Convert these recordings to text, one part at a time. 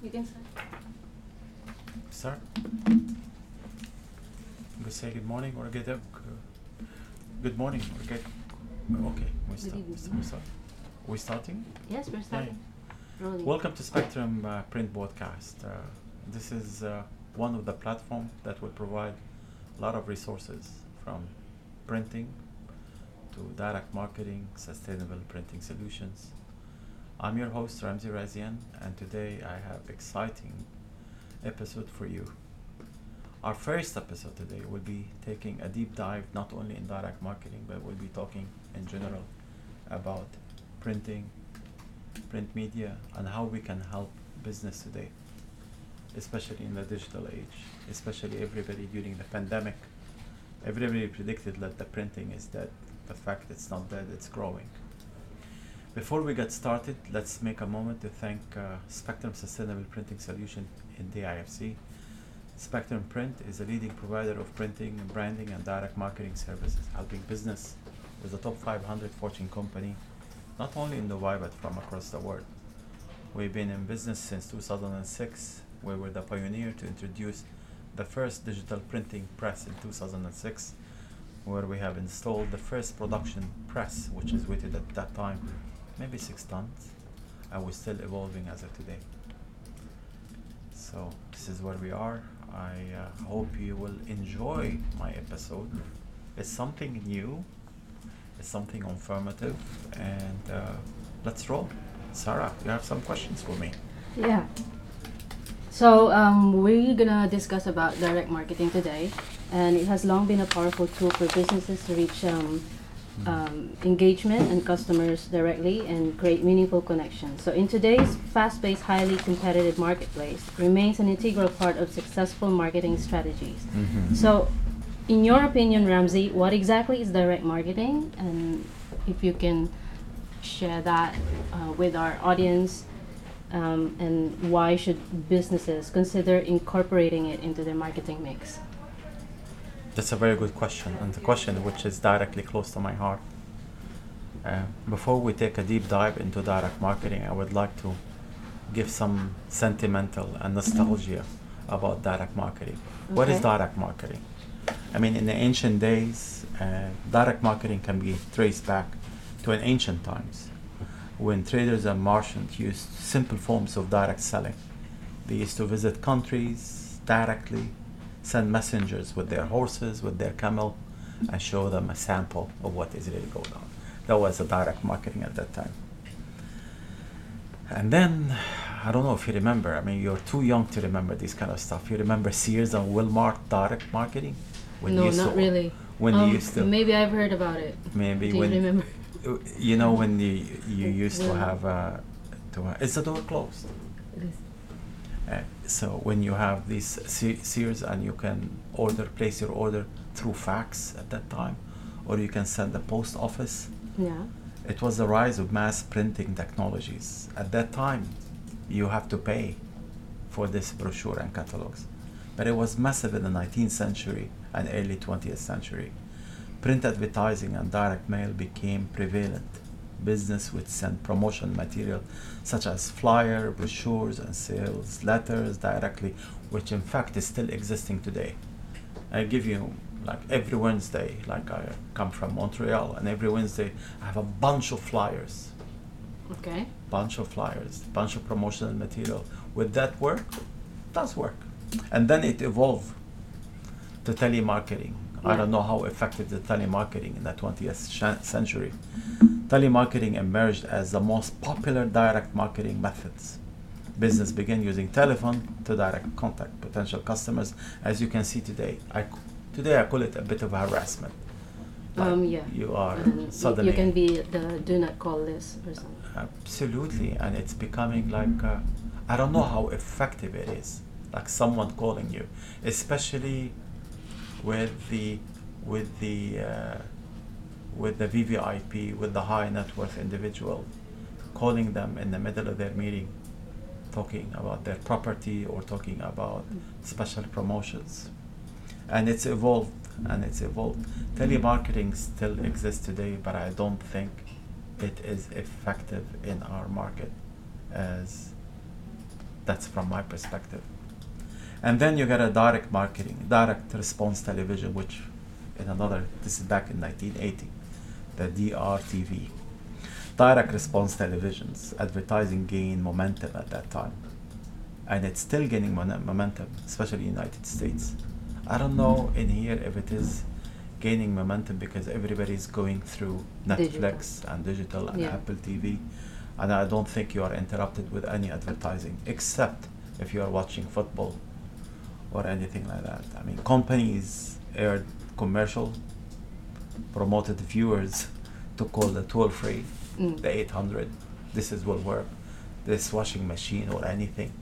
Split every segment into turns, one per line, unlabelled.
You can start.
Start. We say good morning or get up. Good morning or get. Okay, we
Good
start. We start. We start. We starting?
Yes, we're starting. Rolling.
Welcome to Spectrum uh, Print Broadcast. Uh, this is uh, one of the platforms that will provide a lot of resources from printing to direct marketing, sustainable printing solutions. I'm your host Ramzi Razian, and today I have exciting episode for you. Our first episode today will be taking a deep dive not only in direct marketing, but we'll be talking in general about printing, print media, and how we can help business today, especially in the digital age, especially everybody during the pandemic. Everybody predicted that the printing is dead. The fact it's not dead, it's growing. Before we get started, let's make a moment to thank uh, Spectrum Sustainable Printing Solution in the IFC. Spectrum Print is a leading provider of printing, branding, and direct marketing services, helping business with the top 500 Fortune company, not only in Dubai but from across the world. We've been in business since 2006. We were the pioneer to introduce the first digital printing press in 2006, where we have installed the first production press, which is weighted at that time maybe six tons, and we're still evolving as of today. So this is where we are. I uh, hope you will enjoy my episode. It's something new. It's something informative, and uh, let's roll. Sarah, you have some questions for me.
Yeah. So um, we're gonna discuss about direct marketing today, and it has long been a powerful tool for businesses to reach um, um, engagement and customers directly and create meaningful connections. So in today's fast-paced, highly competitive marketplace, remains an integral part of successful marketing strategies.
Mhm.
So, in your opinion, Ramzi, what exactly is direct marketing, and if you can share that uh, with our audience, um, and why should businesses consider incorporating it into their marketing mix?
That's a very good question, and the question which is directly close to my heart. Uh, before we take a deep dive into direct marketing, I would like to give some sentimental and nostalgia about direct marketing. What is direct marketing? I mean, in the ancient days, uh, direct marketing can be traced back to an ancient times when traders and merchants used simple forms of direct selling. They used to visit countries directly, send messengers with their horses, with their camel, and show them a sample of what is really going on. That was a direct marketing at that time. And then, I don't know if you remember, I mean, you're too young to remember this kind of stuff. You remember Sears and Walmart direct marketing? you
no, not really.
When
Um,
you used to.
Maybe I've heard about it.
Maybe
Do you
when
remember?
you know when you you used to have uh, to is the door closed? Uh, so when you have these se- Sears and you can order place your order through fax at that time, or you can send the post office.
Yeah.
It was the rise of mass printing technologies. At that time, you have to pay for this brochure and catalogs. But it was massive in the 19th century and early 20th century. Print advertising and direct mail became prevalent. Business would send promotion material such as flyer, brochures, and sales letters directly, which in fact is still existing today. I give you like every Wednesday, like I come from Montreal, and every Wednesday I have a bunch of flyers,
Okay.
bunch of flyers, bunch of promotional material. Would that work? Does work. And then it evolved to telemarketing. I don't know how effective the telemarketing in the 20th sh- century. Telemarketing emerged as the most popular direct marketing methods. Business began using telephone to direct contact potential customers. As you can see today, I today I call it a bit of harassment. Like
um. Yeah.
You are
y-
suddenly
You can be the do not call list or something.
Absolutely, and it's becoming like uh, I don't know how effective it is. Like someone calling you, especially with the with the uh, with the VVIP, with the high net worth individual, calling them in the middle of their meeting, talking about their property or talking about special promotions, and it's evolved and it's evolved. Telemarketing still exists today, but I don't think it is effective in our market as That's from my perspective. And then you get a direct marketing, direct response television, which in another, this is back in 1980, the DRTV. Direct response televisions, advertising gained momentum at that time. And it's still gaining mon- momentum, especially in the United States. I don't know in here if it is gaining momentum because everybody's going through Netflix
Digital.
and digital and
Yeah.
Apple TV. And I don't think you are interrupted with any advertising except if you are watching football or anything like that. I mean, companies aired commercial, promoted viewers to call the toll free,
Mm.
the 800. This is will work. This washing machine or anything.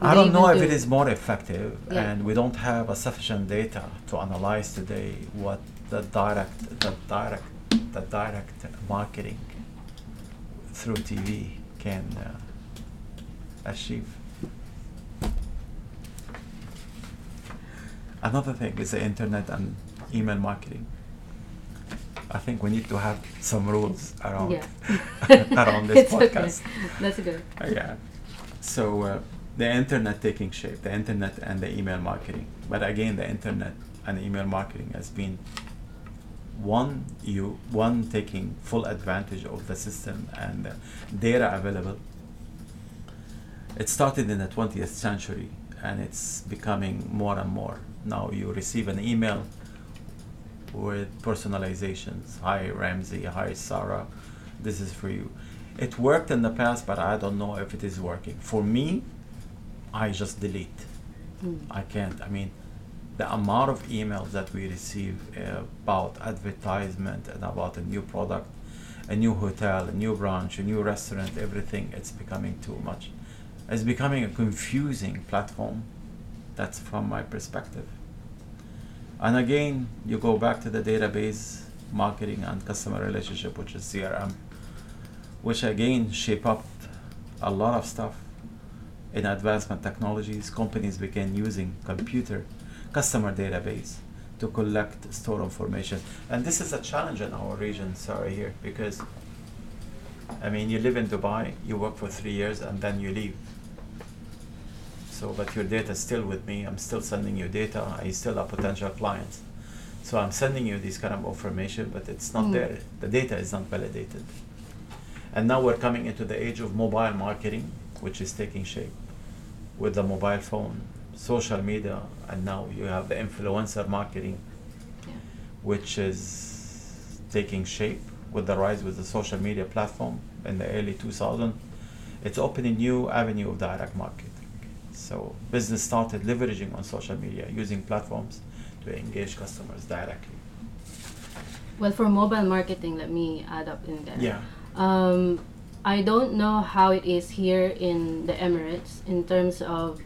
I don't know if it is more effective,
Yeah.
and we don't have a sufficient data to analyze today what the direct, the direct, the direct marketing through TV can uh, achieve. Another thing is the internet and email marketing. I think we need to have some rules around
Yeah.
around this
It's okay.
podcast.
That's good.
Uh, yeah. So uh, the internet taking shape, the internet and the email marketing. But again, the internet and email marketing has been one you one taking full advantage of the system and the data available. It started in the 20th century and it's becoming more and more. Now you receive an email with personalizations. Hi Ramzi, hi Sarah, this is for you. It worked in the past, but I don't know if it is working. For me, I just delete.
Mm.
I can't. I mean, the amount of emails that we receive uh, about advertisement and about a new product, a new hotel, a new branch, a new restaurant, everything, it's becoming too much. It's becoming a confusing platform. That's from my perspective. And again, you go back to the database marketing and customer relationship, which is CRM, which again shape up a lot of stuff in advancement technologies. Companies began using computer customer database to collect store information. And this is a challenge in our region, sorry, here, because I mean, you live in Dubai, you work for three years, and then you leave. So, but your data is still with me. I'm still sending you data. I still a potential client. So I'm sending you this kind of information, but it's not
Mm.
there. The data is not validated. And now we're coming into the age of mobile marketing, which is taking shape with the mobile phone, social media, and now you have the influencer marketing,
Yeah.
which is taking shape with the rise with the social media platform in the early 2000. It's opening new avenue of direct marketing. So business started leveraging on social media, using platforms to engage customers directly.
Well, for mobile marketing, let me add up in there.
Yeah.
Um, I don't know how it is here in the Emirates in terms of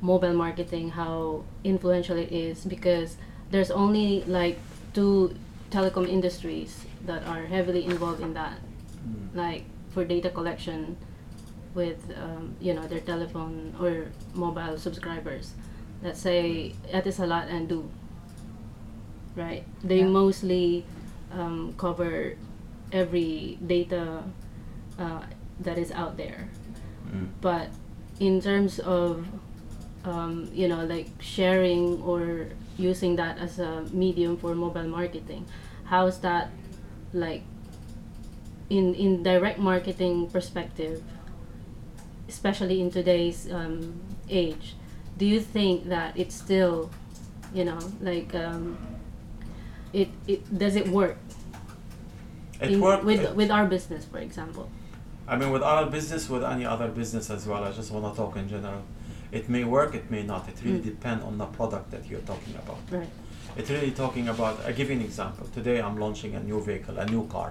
mobile marketing, how influential it is, because there's only like two telecom industries that are heavily involved in that,
Mm.
like for data collection with um, you know their telephone or mobile subscribers. Let's say Etisalat and du Right, they
Yeah.
mostly um, cover every data uh, that is out there.
Mm.
But in terms of um, you know like sharing or using that as a medium for mobile marketing, how's that like in in direct marketing perspective, especially in today's um, age? Do you think that it's still, you know, like um, it it does it work
It
in-
worked.
with
it-
with our business, for example?
I mean, with our business, with any other business as well. I just want to talk in general. It may work, it may not. It really
Mm.
depends on the product that you're talking about.
Right.
It's really talking about. I give you an example. Today, I'm launching a new vehicle, a new car,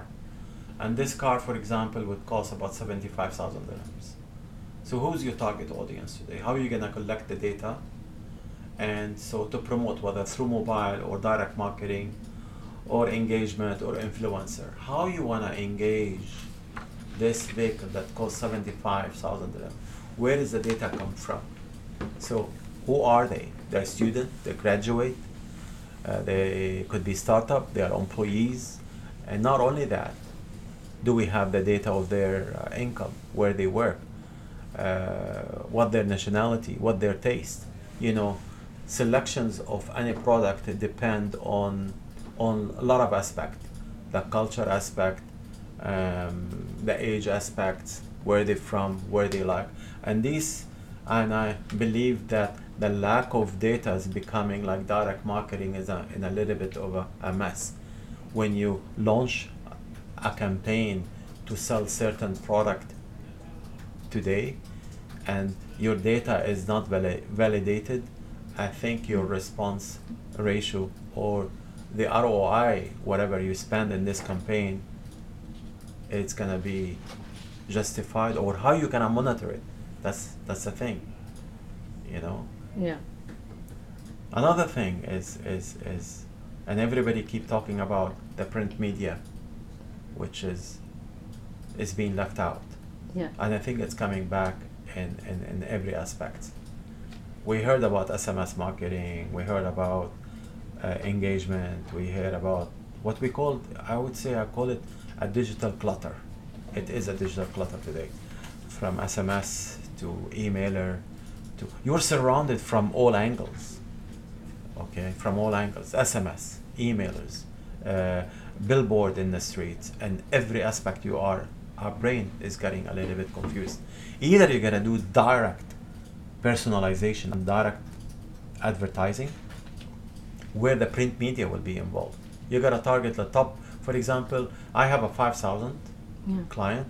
and this car, for example, would cost about seventy-five thousand dirhams. So, who's your target audience today? How are you gonna collect the data? And so, to promote whether through mobile or direct marketing, or engagement or influencer, how you wanna engage this vehicle that costs seventy-five thousand dirham? Where does the data come from? So, who are they? They're student, they graduate, uh, they could be startup, they are employees, and not only that, do we have the data of their uh, income, where they work, what their nationality, what their taste. You know, selections of any product depend on on a lot of aspects, the culture aspect, um, the age aspects, where they're from, where they like, and these, and I believe that the lack of data is becoming like direct marketing is a, in a little bit of a, a mess. When you launch a campaign to sell certain product today, and your data is not vali- validated, I think your response ratio or the ROI, whatever you spend in this campaign, it's gonna be justified, or how you gonna monitor it. That's that's the thing, you know.
Yeah.
Another thing is is is, and everybody keep talking about the print media, which is is being left out,
Yeah.
and I think it's coming back in in, in every aspect. We heard about SMS marketing. We heard about uh, engagement. We heard about what we call, I would say, I call it a digital clutter. It is a digital clutter today, from SMS to emailer to you're surrounded from all angles. Okay, from all angles. SMS, emailers, uh, billboard in the streets, and every aspect you are. Our brain is getting a little bit confused. Either you're gonna do direct personalization and direct advertising where the print media will be involved. You're gonna target the top. For example, I have a 5,000
Yeah.
client,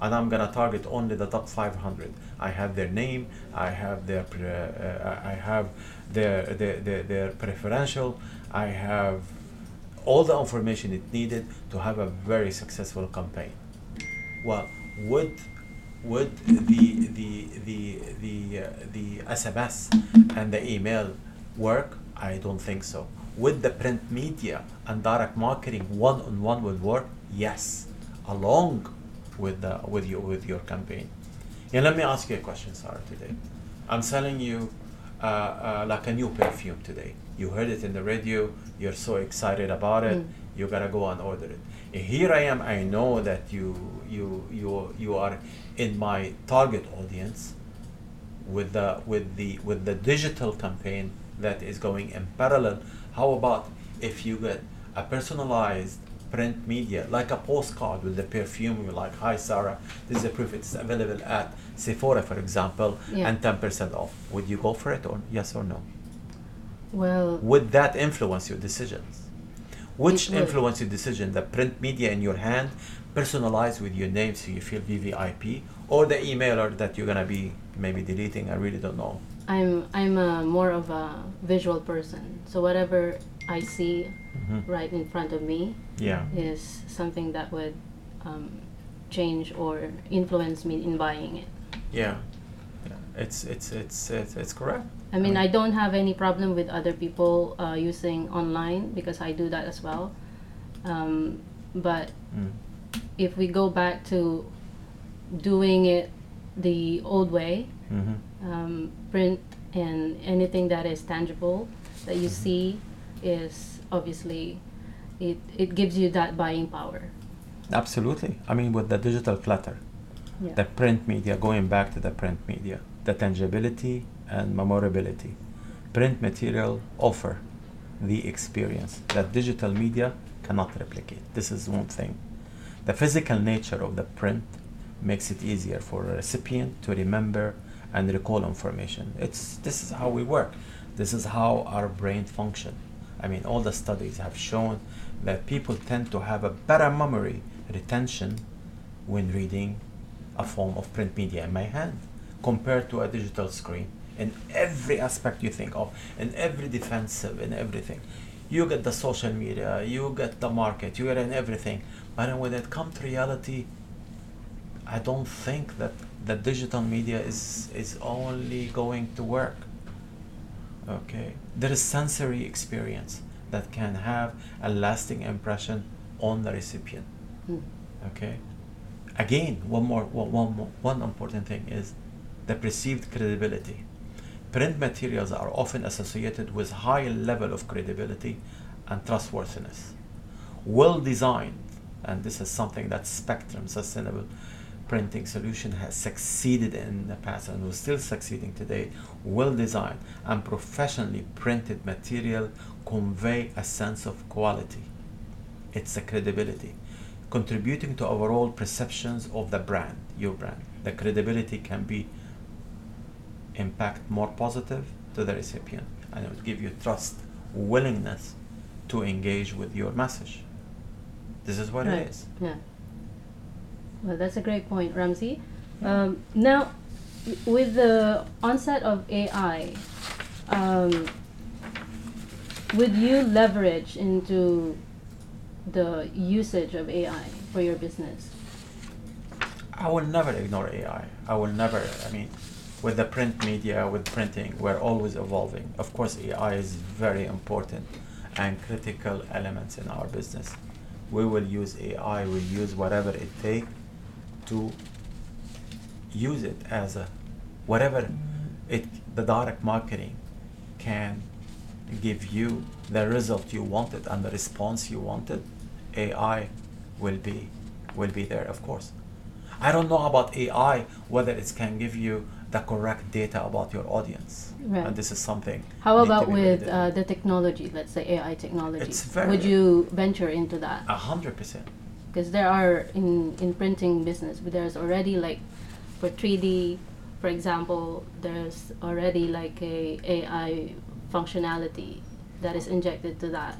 and I'm gonna target only the top 500. I have their name, I have their, pre- uh, I have their, their, their, their preferential, I have all the information it needed to have a very successful campaign. Well, would would the the the the uh, the SMS and the email work? I don't think so. Would the print media and direct marketing one on one would work? Yes, along with the with your with your campaign. And let me ask you a question, Sarah. Today, I'm selling you uh, uh, like a new perfume today. You heard it in the radio. You're so excited about it.
Mm.
You gotta go and order it. Here I am. I know that you you you you are in my target audience with the with the with the digital campaign that is going in parallel. How about if you get a personalized print media like a postcard with the perfume? You're like, "Hi, Sarah. This is a proof. It's available at Sephora, for example,
Yeah.
and ten percent off." Would you go for it, or yes or no?
Well,
Would that influence your decisions? Which influence your decision? The print media in your hand, personalized with your name so you feel VVIP, or the emailer that you're gonna be maybe deleting? I really don't know.
I'm I'm a more of a visual person. So whatever I see
Mhm.
right in front of me
Yeah.
is something that would um, change or influence me in buying it.
Yeah. It's it's it's it's, it's correct.
I mean, I don't have any problem with other people uh, using online because I do that as well. Um, but
Mm.
if we go back to doing it the old way,
Mhm.
um, print and anything that is tangible that you
Mhm.
see is obviously it, it gives you that buying power.
Absolutely. I mean, with the digital clutter,
Yeah.
the print media, going back to the print media, the tangibility and memorability. Print material offer the experience that digital media cannot replicate. This is one thing. The physical nature of the print makes it easier for a recipient to remember and recall information. It's this is how we work. This is how our brain function. I mean, all the studies have shown that people tend to have a better memory retention when reading a form of print media in my hand compared to a digital screen in every aspect you think of in every defensive in everything. You get the social media you get the market you get in everything. But when it comes to reality i don't think that the digital media is is only going to work. Okay? There is sensory experience that can have a lasting impression on the recipient.
Mm.
okay? Again one more one, one, more- one important thing is the perceived credibility print materials are often associated with high level of credibility and trustworthiness well designed and this is something that spectrum sustainable printing solution has succeeded in the past and was still succeeding today, well designed and professionally printed material convey a sense of quality. It's a credibility, contributing to overall perceptions of the brand, your brand. The credibility can be impact more positive to the recipient and it would give you trust, willingness to engage with your message. This is what
Right.
it is.
Yeah. Well, that's a great point, Ramzi. Um, now, with the onset of AI, um, would you leverage into the usage of AI for your business?
I will never ignore AI. I will never, I mean, with the print media, with printing, we're always evolving. Of course, AI is very important and critical elements in our business. We will use AI, we'll use whatever it takes to use it as a, whatever it, the direct marketing can give you the result you wanted and the response you wanted, AI will be, will be there, of course. I don't know about AI whether it can give you the correct data about your audience.
Right.
And this is something.
How about with uh, the technology, let's say AI technology?
It's very-
would you venture into that?
A hundred percent.
because there are in in printing business but there's already like for 3d for example there's already like a ai functionality that is injected to that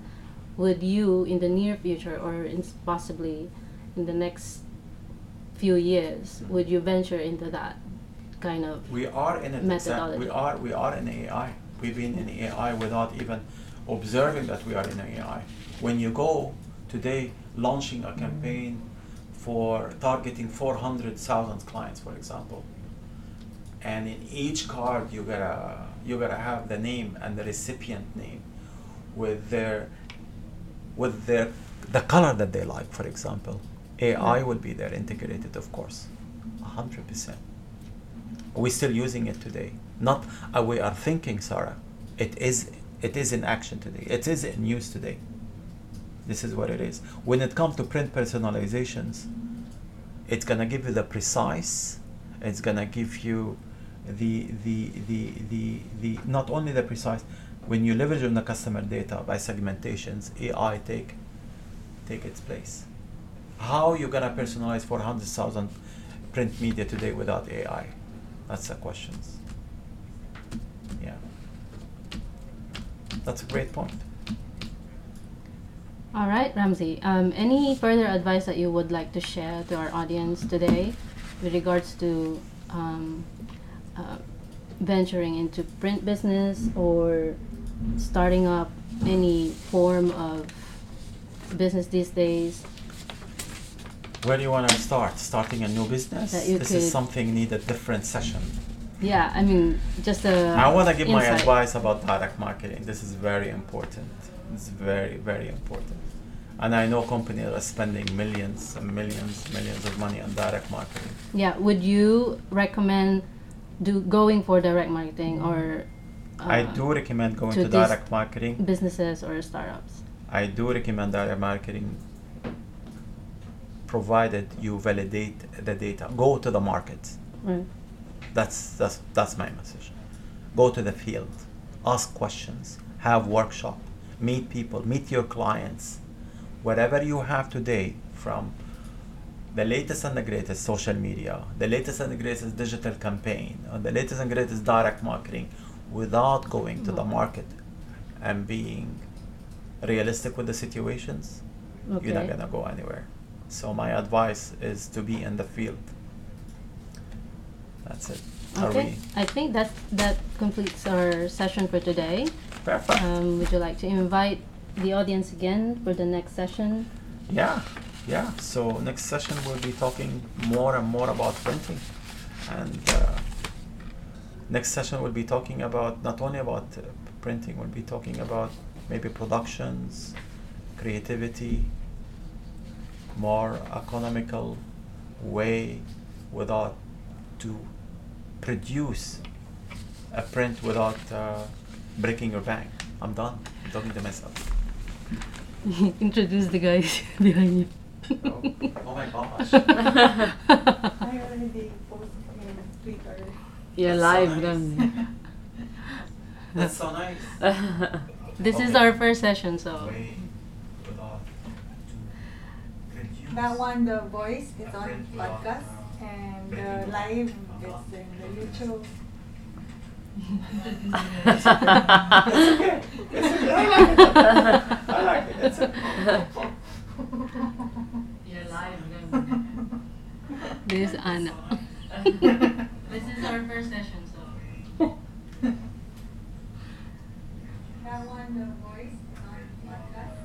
would you in the near future or in possibly in the next few years would you venture into that kind of
We are in exact-
Methodology.
We are. We are in AI. We've been in AI without even observing that we are in AI. When you go today launching a mm-hmm. campaign for targeting 400,000 clients, for example, and in each card you gotta you gotta have the name and the recipient name with their with their the color that they like, for example. AI
Yeah. Mm-hmm.
will be there integrated, of course, hundred percent. We're still using it today. Not uh, we are thinking, Sarah. It is it is in action today. It is in use today. This is what it is. When it comes to print personalizations, it's gonna give you the precise. It's gonna give you the the the the, the not only the precise. When you leverage on the customer data by segmentations, AI take take its place. How you gonna personalize 400,000 print media today without AI? That's the questions. Yeah. That's a great point.
all right ramzi um, any further advice that you would like to share to our audience today with regards to um, uh, venturing into print business or starting up any form of business these days
Where do you want to start? Starting a new business? This is something need a different session.
yeah i mean just a
I want to give my advice about direct marketing. This is very important. It's very, very important. And I know companies are spending millions and millions, millions of money on direct marketing.
yeah would you recommend do going for direct marketing or
I
uh,
do recommend going
to
to, direct marketing.
businesses or startups
I do recommend direct marketing provided you validate the data. Go to the market.
right
That's that's that's my message. Go to the field, ask questions, have workshop, meet people, meet your clients. Whatever you have today from the latest and the greatest social media, the latest and the greatest digital campaign, or the latest and greatest direct marketing, without going to the mm-hmm. market and being realistic with the situations, you're not gonna go anywhere. So my advice is to be in the field. That's it.
Okay i think that that completes our session for today
Perfect.
um, would you like to invite the audience again for the next session
yeah, yeah. So next session we'll be talking more and more about printing, and uh, next session we'll be talking about not only about uh, printing. We'll be talking about maybe productions, creativity, more economical way without to produce a print without uh, breaking your bank. I'm done. I'm talking to myself.
introduce the guys behind you
Oh, oh my gosh.
I already posted in Twitter.
You're
That's so
live
nice. That's so nice.
This is our first session, so.
That one, the voice, it's on podcast, and the live is in the YouTube.
It's okay. It's okay. I like it. I like it. It's okay.
You're live lang.
This is Anna. this is our first session, so.
That one, the voice, is on podcast,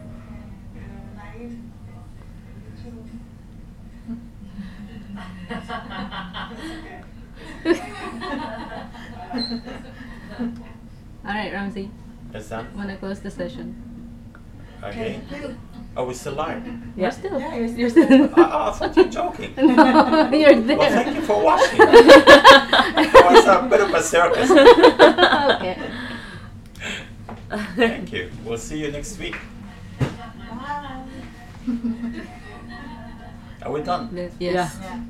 and the live is in YouTube.
Alright, Ramzi,
Is that
wanna close the session?
okay? Are we still live?
You're still.
Yeah, you're
You're
still.
still.
I, I thought you were joking.
no, you're there.
Well, thank you for watching. That was a bit of a circus.
okay.
Thank you. We'll see you next week.
Bye.
Are we done?
Yes.
Yeah.
Yeah.